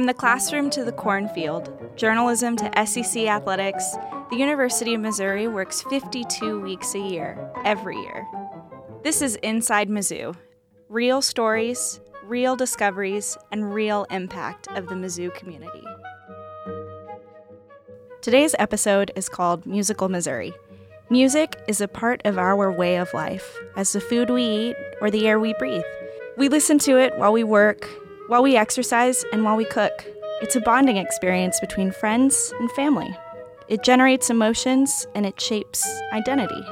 From the classroom to the cornfield, journalism to SEC athletics, the University of Missouri works 52 weeks a year, every year. This is Inside Mizzou real stories, real discoveries, and real impact of the Mizzou community. Today's episode is called Musical Missouri. Music is a part of our way of life, as the food we eat or the air we breathe. We listen to it while we work, while we exercise, and while we cook. It's a bonding experience between friends and family. It generates emotions and it shapes identity.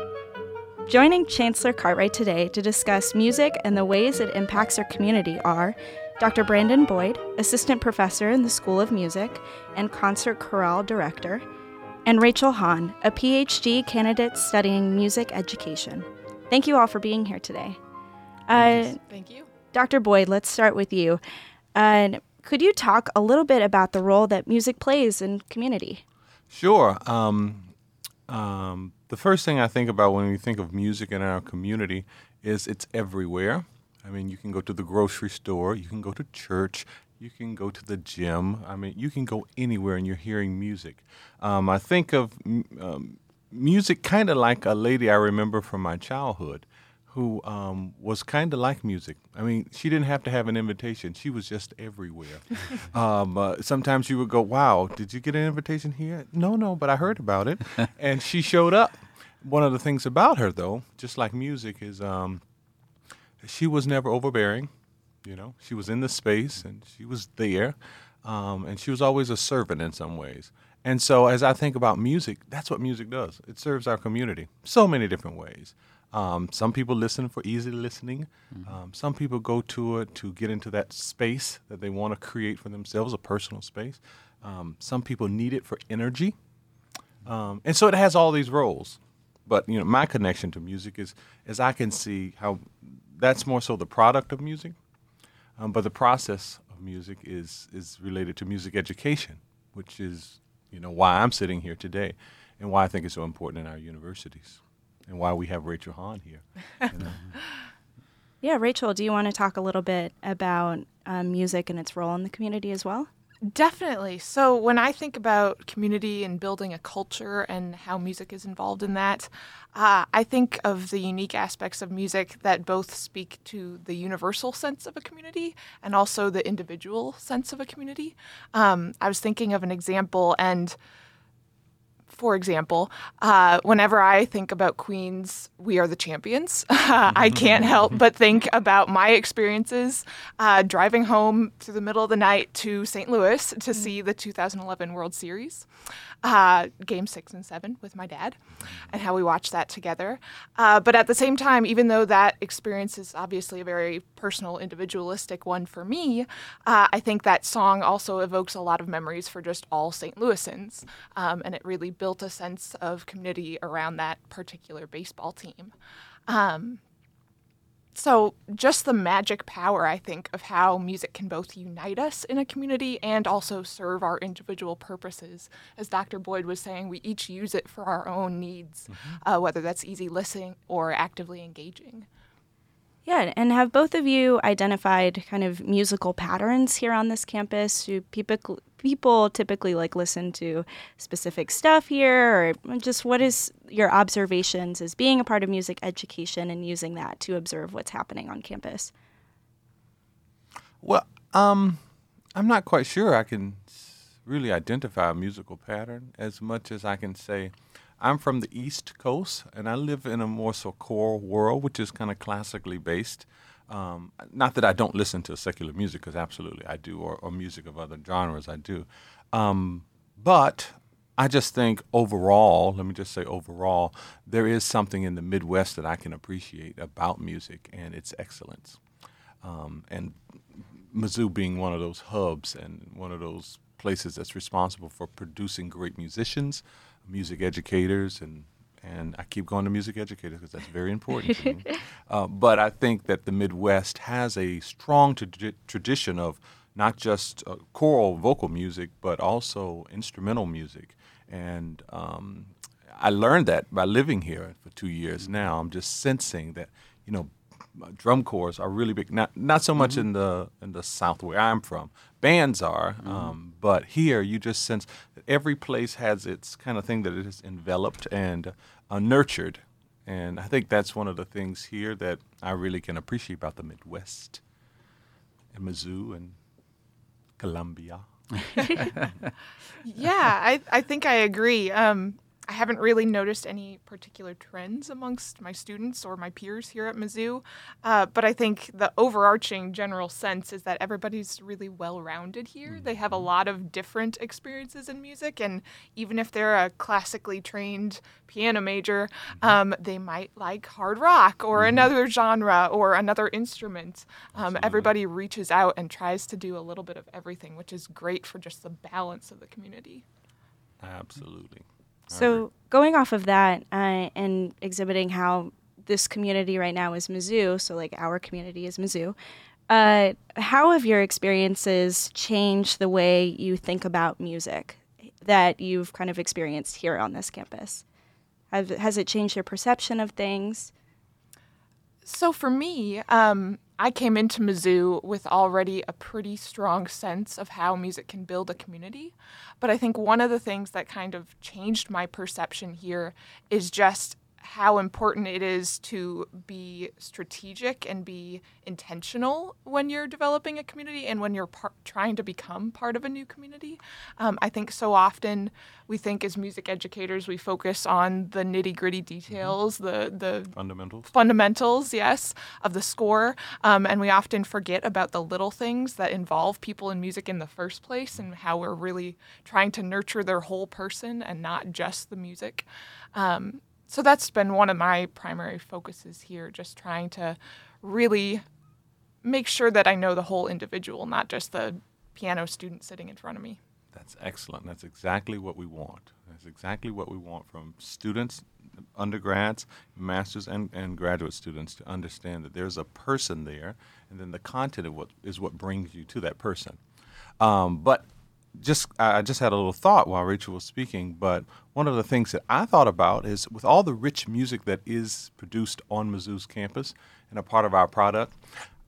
Joining Chancellor Cartwright today to discuss music and the ways it impacts our community are Dr. Brandon Boyd, Assistant Professor in the School of Music and Concert Chorale Director, and Rachel Hahn, a PhD candidate studying music education. Thank you all for being here today. Uh, Thank you. Dr. Boyd, let's start with you. Uh, could you talk a little bit about the role that music plays in community? Sure. Um, um, the first thing I think about when we think of music in our community is it's everywhere. I mean, you can go to the grocery store, you can go to church, you can go to the gym. I mean, you can go anywhere and you're hearing music. Um, I think of um, music kind of like a lady I remember from my childhood who um, was kind of like music. I mean, she didn't have to have an invitation. She was just everywhere. um, uh, sometimes you would go, "Wow, did you get an invitation here?" No, no, but I heard about it, and she showed up. One of the things about her, though, just like music, is um, she was never overbearing. You know, she was in the space and she was there, um, and she was always a servant in some ways. And so, as I think about music, that's what music does. It serves our community so many different ways. Um, some people listen for easy listening. Mm-hmm. Um, some people go to it to get into that space that they want to create for themselves, a personal space. Um, some people need it for energy. Um, and so it has all these roles. But you know, my connection to music is is I can see how that's more so the product of music, um, but the process of music is is related to music education, which is you know why I'm sitting here today, and why I think it's so important in our universities and why we have Rachel Hahn here. You know? yeah, Rachel, do you want to talk a little bit about um, music and its role in the community as well? Definitely. So, when I think about community and building a culture and how music is involved in that, uh, I think of the unique aspects of music that both speak to the universal sense of a community and also the individual sense of a community. Um, I was thinking of an example, and for example, uh, whenever I think about Queen's, we are the champions. I can't help but think about my experiences uh, driving home through the middle of the night to St. Louis to mm. see the 2011 World Series uh, game six and seven with my dad and how we watched that together. Uh, but at the same time, even though that experience is obviously a very personal, individualistic one for me, uh, I think that song also evokes a lot of memories for just all St. Louisans. Um, and it really built a sense of community around that particular baseball team. Um, so, just the magic power, I think, of how music can both unite us in a community and also serve our individual purposes. As Dr. Boyd was saying, we each use it for our own needs, mm-hmm. uh, whether that's easy listening or actively engaging. Yeah, and have both of you identified kind of musical patterns here on this campus? Do people people typically like listen to specific stuff here, or just what is your observations as being a part of music education and using that to observe what's happening on campus? Well, um, I'm not quite sure I can really identify a musical pattern as much as I can say I'm from the East Coast, and I live in a more so core world, which is kind of classically based. Um, not that I don't listen to secular music, because absolutely I do, or, or, music of other genres, I do. Um, but I just think overall, let me just say overall, there is something in the Midwest that I can appreciate about music and its excellence. Um, and Mizzou being one of those hubs and one of those places that's responsible for producing great musicians, music educators and and I keep going to music educators because that's very important to me. Uh, but I think that the Midwest has a strong tradition of not just uh, choral vocal music, but also instrumental music. And um, I learned that by living here for two years now. I'm just sensing that, you know, drum corps are really big. Not not so much in the in the South where I'm from. Bands are, um, but here you just sense that every place has its kind of thing that it is enveloped and uh, nurtured, and I think that's one of the things here that I really can appreciate about the Midwest, and Mizzou and Columbia. Yeah, I, I think I agree. Um, I haven't really noticed any particular trends amongst my students or my peers here at Mizzou, uh, but I think the overarching general sense is that everybody's really well rounded here. They have a lot of different experiences in music, and even if they're a classically trained piano major, um, they might like hard rock or another genre or another instrument. Um, everybody reaches out and tries to do a little bit of everything, which is great for just the balance of the community. Absolutely. I agree. So, going off of that uh, and exhibiting how this community right now is Mizzou, so like our community is Mizzou, uh, how have your experiences changed the way you think about music that you've kind of experienced here on this campus? Have, has it changed your perception of things? So for me, um, I came into Mizzou with already a pretty strong sense of how music can build a community. But I think one of the things that kind of changed my perception here is just how important it is to be strategic and be intentional when you're developing a community and when you're par- trying to become part of a new community. Um, I think so often we think as music educators we focus on the nitty gritty details, the the Fundamentals. fundamentals, yes, of the score. Um, and we often forget about the little things that involve people in music in the first place and how we're really trying to nurture their whole person and not just the music. Um, so that's been one of my primary focuses here, just trying to really make sure that I know the whole individual, not just the piano student sitting in front of me. That's excellent. That's exactly what we want. That's exactly what we want from students, undergrads, masters, and, and graduate students to understand that there's a person there, and then the content of what is what brings you to that person. Um, but just I just had a little thought while Rachel was speaking. But one of the things that I thought about is with all the rich music that is produced on Mizzou's campus and a part of our product,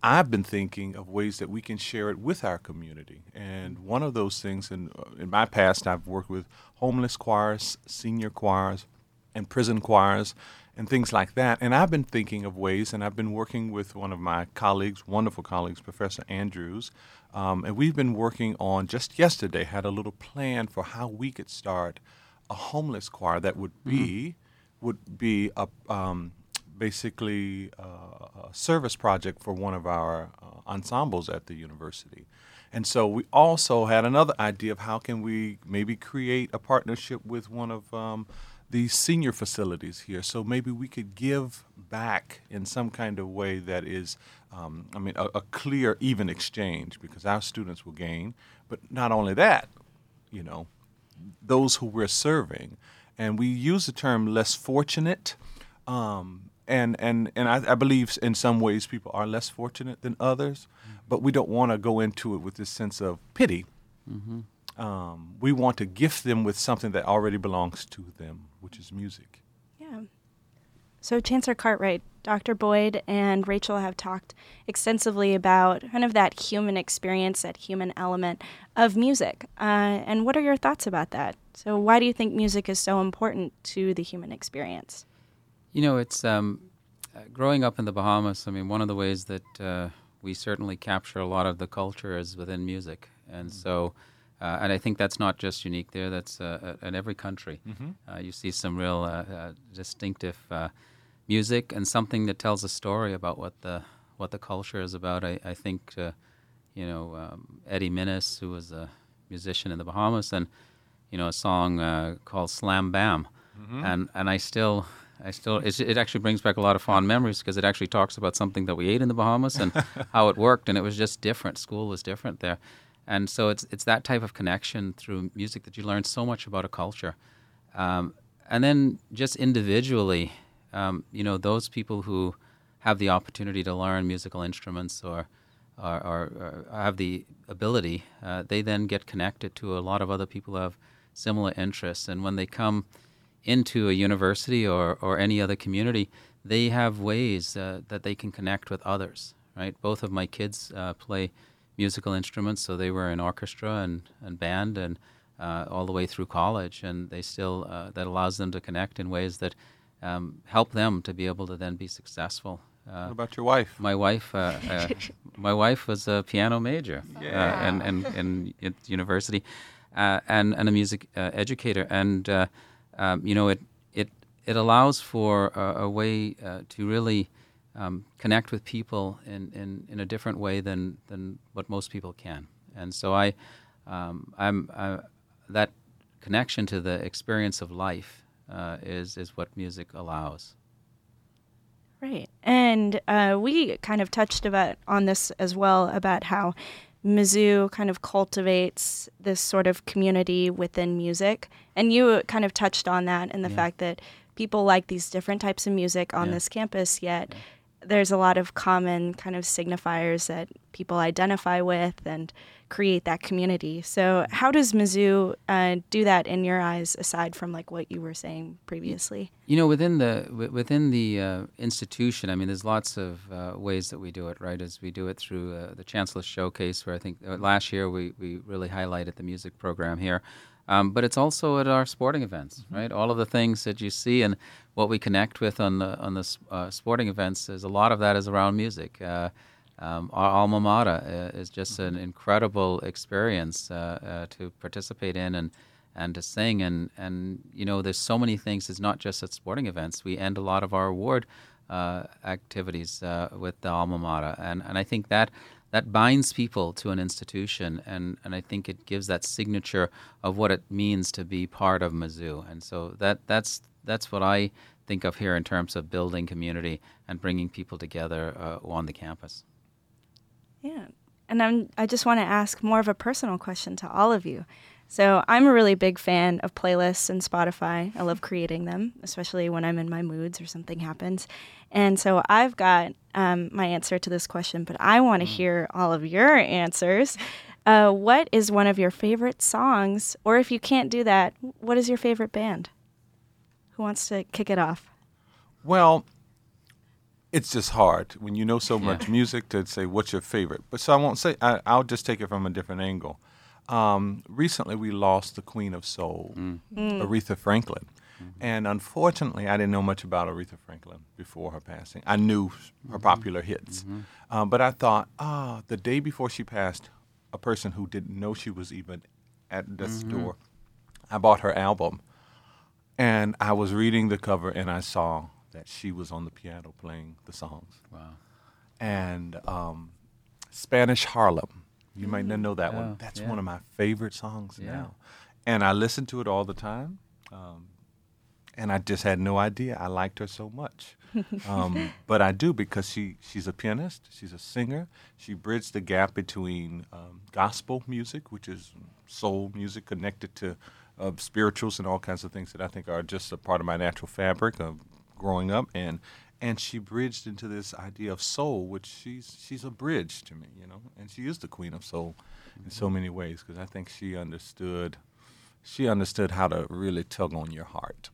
I've been thinking of ways that we can share it with our community. And one of those things, in, in my past, I've worked with homeless choirs, senior choirs, and prison choirs, and things like that. And I've been thinking of ways, and I've been working with one of my colleagues, wonderful colleagues, Professor Andrews, um, and we've been working on just yesterday had a little plan for how we could start a homeless choir that would be would be a um, basically uh, a service project for one of our uh, ensembles at the university. And so we also had another idea of how can we maybe create a partnership with one of um, the senior facilities here. So maybe we could give back in some kind of way that is, um, I mean, a, a clear, even exchange because our students will gain. But not only that, you know, those who we're serving. And we use the term less fortunate. Um, and and, and I, I believe in some ways people are less fortunate than others, but we don't want to go into it with this sense of pity. Um, we want to gift them with something that already belongs to them, which is music. So, Chancellor Cartwright, Dr. Boyd, and Rachel have talked extensively about kind of that human experience, that human element of music. Uh, and what are your thoughts about that? So, why do you think music is so important to the human experience? You know, it's um, uh, growing up in the Bahamas. I mean, one of the ways that uh, we certainly capture a lot of the culture is within music, and so, uh, and I think that's not just unique there. That's uh, in every country. Uh, you see some real uh, uh, distinctive uh, music and something that tells a story about what the what the culture is about. I, I think, uh, you know, um, Eddie Minnis, who was a musician in the Bahamas, and you know, a song uh, called "Slam Bam," and and I still. I still, it actually brings back a lot of fond memories because it actually talks about something that we ate in the Bahamas and how it worked, and it was just different. School was different there, and so it's it's that type of connection through music that you learn so much about a culture, um, and then just individually, um, you know, those people who have the opportunity to learn musical instruments or or, or, or have the ability, uh, they then get connected to a lot of other people who have similar interests. And when they come into a university or, or any other community, they have ways uh, that they can connect with others. Right. Both of my kids uh, play musical instruments, so they were in orchestra and, and band and uh, all the way through college, and they still uh, that allows them to connect in ways that um, help them to be able to then be successful. Uh, what about your wife? My wife, uh, uh, my wife was a piano major, Yeah. and and in, in university, uh, and and a music uh, educator, and uh, um, you know it it it allows for a, a way uh, to really um, connect with people in, in, in a different way than than what most people can, and so I, um, I'm I, that connection to the experience of life uh, is is what music allows. Right. And uh, we kind of touched about on this as well about how Mizzou kind of cultivates this sort of community within music. And you kind of touched on that and the Yeah. fact that people like these different types of music on Yeah. this campus, yet there's a lot of common kind of signifiers that people identify with and create that community. So, how does Mizzou uh, do that in your eyes, aside from like what you were saying previously? You know, within the within the uh, institution, I mean, there's lots of uh, ways that we do it. Right, as we do it through uh, the Chancellor's Showcase, where I think uh, last year we, we really highlighted the music program here. Um, but it's also at our sporting events, right? All of the things that you see and what we connect with on the on the uh, sporting events is a lot of that is around music. Uh, um, our alma mater uh, is just an incredible experience uh, uh, to participate in and and to sing and and you know there's so many things. It's not just at sporting events. We end a lot of our award uh, activities uh, with the alma mater, and and I think that that binds people to an institution, and and I think it gives that signature of what it means to be part of Mizzou, and so that that's that's what I think of here in terms of building community and bringing people together uh, on the campus. Yeah. And I'm, I just want to ask more of a personal question to all of you. So, I'm a really big fan of playlists and Spotify. I love creating them, especially when I'm in my moods or something happens. And so, I've got um, my answer to this question, but I want to hear all of your answers. Uh, what is one of your favorite songs? Or if you can't do that, what is your favorite band? Who wants to kick it off? Well, it's just hard when you know so much music to say what's your favorite. But so I won't say. I, I'll just take it from a different angle. Um, recently, we lost the Queen of Soul, Aretha Franklin, and unfortunately, I didn't know much about Aretha Franklin before her passing. I knew her popular hits, um, but I thought, ah, the day before she passed, a person who didn't know she was even at the store, I bought her album. And I was reading the cover and I saw that she was on the piano playing the songs. Wow. And um, Spanish Harlem, you might not know that Oh, one. That's yeah. one of my favorite songs Yeah. now. And I listen to it all the time. Um, and I just had no idea I liked her so much. um, but I do because she, she's a pianist, she's a singer. She bridged the gap between um, gospel music, which is soul music connected to uh, spirituals and all kinds of things that I think are just a part of my natural fabric of growing up. And and she bridged into this idea of soul, which she's she's a bridge to me, you know. And she is the queen of soul in so many ways because I think she understood she understood how to really tug on your heart.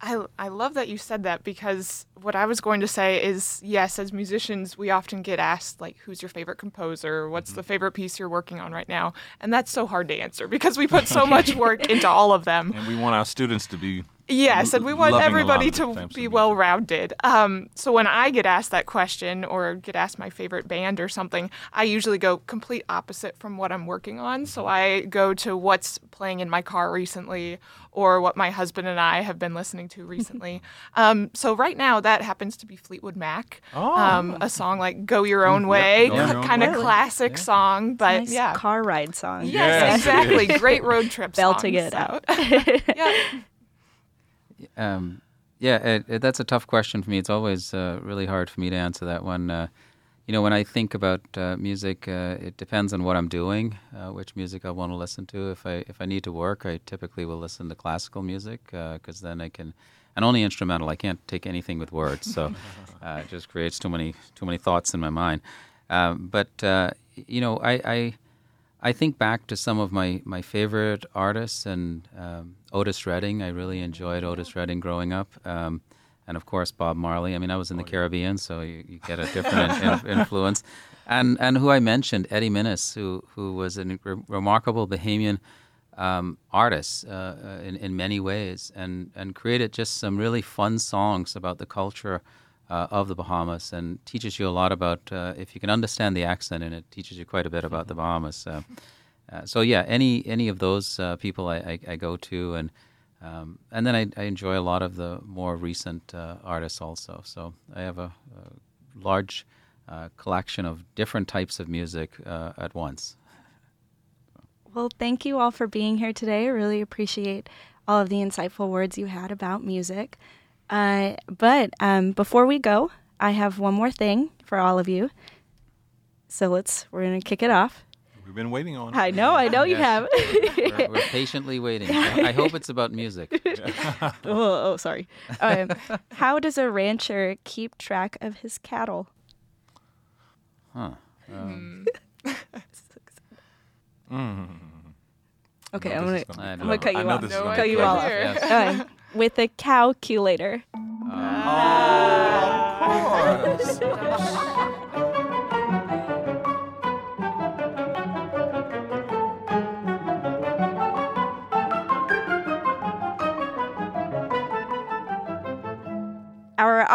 I, I love that you said that because what I was going to say is yes, as musicians, we often get asked, like, who's your favorite composer? What's the mm-hmm. favorite piece you're working on right now? And that's so hard to answer because we put so much work into all of them. And we want our students to be Yes, and we want loving a lot everybody to be well rounded. Um, so when I get asked that question or get asked my favorite band or something, I usually go complete opposite from what I'm working on. So I go to what's playing in my car recently or what my husband and I have been listening to recently. um, so right now that happens to be Fleetwood Mac, um, a song like "Go Your Own Way," Go kind of Way. classic song, but nice yeah. car ride song. Yes, Yes, exactly. Great road trip Belting songs, it so- out. yeah. Um, yeah, it, it, that's a tough question for me. It's always uh, really hard for me to answer that one. Uh, you know, when I think about uh, music, uh, it depends on what I'm doing, uh, which music I want to listen to. If I if I need to work, I typically will listen to classical music because then I can, and only instrumental. I can't take anything with words, so uh, it just creates too many too many thoughts in my mind. Um, but uh, you know, I, I I think back to some of my, my favorite artists and um, Otis Redding. I really enjoyed Otis Redding growing up. Um, and of course, Bob Marley. I mean, I was in the Caribbean, so you, you get a different in, influence. And, and who I mentioned, Eddie Minnis, who, who was a re- remarkable Bahamian um, artist uh, uh, in, in many ways and, and created just some really fun songs about the culture uh, of the Bahamas and teaches you a lot about, uh, if you can understand the accent and it, teaches you quite a bit about the Bahamas. Uh, uh, so yeah, any any of those uh, people I, I, I, go to, and um, and then I, I, enjoy a lot of the more recent uh, artists also. So I have a, a large collection of different types of music at once. Well, thank you all for being here today. I really appreciate all of the insightful words you had about music. Uh, but um, before we go, I have one more thing for all of you. So let's, we're going to kick it off. We've been waiting on. I know, I know you have. we're, we're, patiently waiting. I hope it's about music. oh, oh, sorry. Um, how does a rancher keep track of his cattle? Huh. Um. mm. Okay, I'm gonna, I'm gonna cut you off. No cut you all off. Yes. With a calculator. Oh, of course.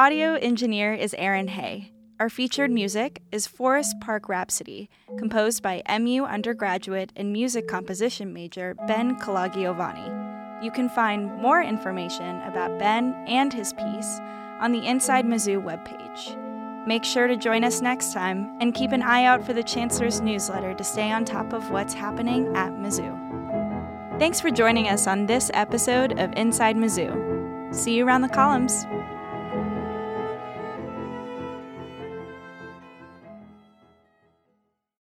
Audio engineer is Aaron Hay. Our featured music is Forest Park Rhapsody, composed by MU undergraduate and music composition major Ben Calagiovanni. You can find more information about Ben and his piece on the Inside Mizzou webpage. Make sure to join us next time and keep an eye out for the Chancellor's newsletter to stay on top of what's happening at Mizzou. Thanks for joining us on this episode of Inside Mizzou. See you around the columns.